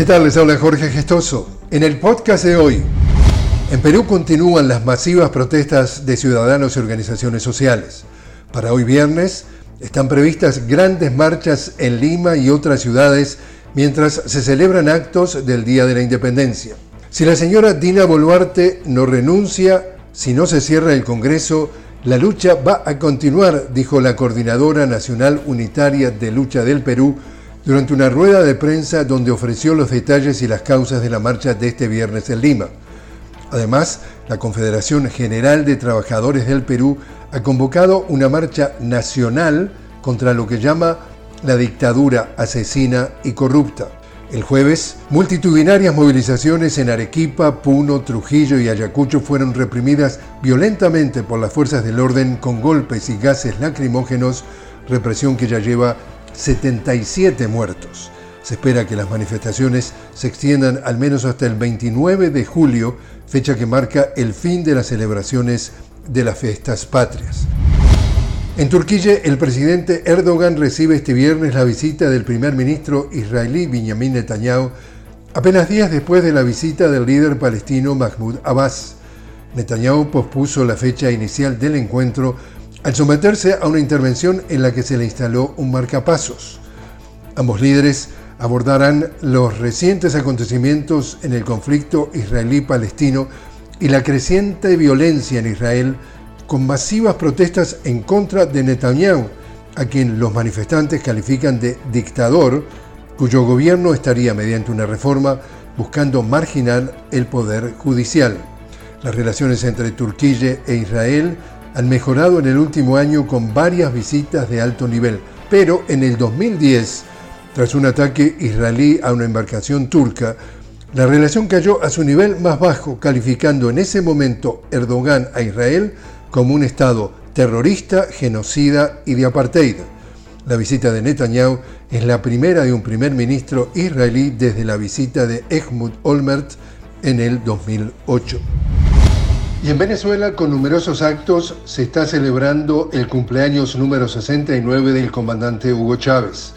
¿Qué tal? Les habla Jorge Gestoso. En el podcast de hoy, en Perú continúan las masivas protestas de ciudadanos y organizaciones sociales. Para hoy viernes están previstas grandes marchas en Lima y otras ciudades mientras se celebran actos del Día de la Independencia. Si la señora Dina Boluarte no renuncia, si no se cierra el Congreso, la lucha va a continuar, dijo la Coordinadora Nacional Unitaria de Lucha del Perú durante una rueda de prensa donde ofreció los detalles y las causas de la marcha de este viernes en Lima. Además, la Confederación General de Trabajadores del Perú ha convocado una marcha nacional contra lo que llama la dictadura asesina y corrupta. El jueves, multitudinarias movilizaciones en Arequipa, Puno, Trujillo y Ayacucho fueron reprimidas violentamente por las fuerzas del orden con golpes y gases lacrimógenos, represión que ya lleva 77 muertos. Se espera que las manifestaciones se extiendan al menos hasta el 29 de julio, fecha que marca el fin de las celebraciones de las fiestas patrias. En Turquía, el presidente Erdogan recibe este viernes la visita del primer ministro israelí Benjamin Netanyahu, apenas días después de la visita del líder palestino Mahmoud Abbas. Netanyahu pospuso la fecha inicial del encuentro al someterse a una intervención en la que se le instaló un marcapasos. Ambos líderes abordarán los recientes acontecimientos en el conflicto israelí-palestino y la creciente violencia en Israel con masivas protestas en contra de Netanyahu, a quien los manifestantes califican de dictador, cuyo gobierno estaría mediante una reforma buscando marginar el poder judicial. Las relaciones entre Turquía e Israel han mejorado en el último año con varias visitas de alto nivel, pero en el 2010, tras un ataque israelí a una embarcación turca, la relación cayó a su nivel más bajo, calificando en ese momento Erdogan a Israel como un Estado terrorista, genocida y de apartheid. La visita de Netanyahu es la primera de un primer ministro israelí desde la visita de Ehud Olmert en el 2008. Y en Venezuela, con numerosos actos, se está celebrando el cumpleaños número 69 del comandante Hugo Chávez.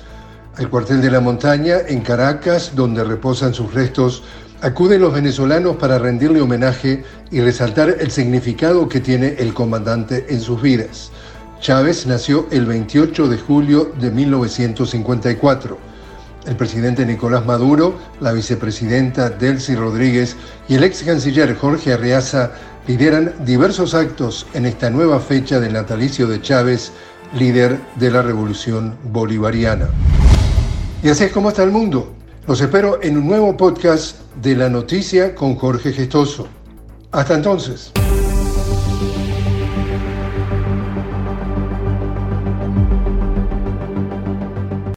Al cuartel de la montaña, en Caracas, donde reposan sus restos, acuden los venezolanos para rendirle homenaje y resaltar el significado que tiene el comandante en sus vidas. Chávez nació el 28 de julio de 1954. El presidente Nicolás Maduro, la vicepresidenta Delcy Rodríguez y el ex canciller Jorge Arriaza lideran diversos actos en esta nueva fecha del natalicio de Chávez, líder de la revolución bolivariana. Y así es como está el mundo. Los espero en un nuevo podcast de la noticia con Jorge Gestoso. Hasta entonces.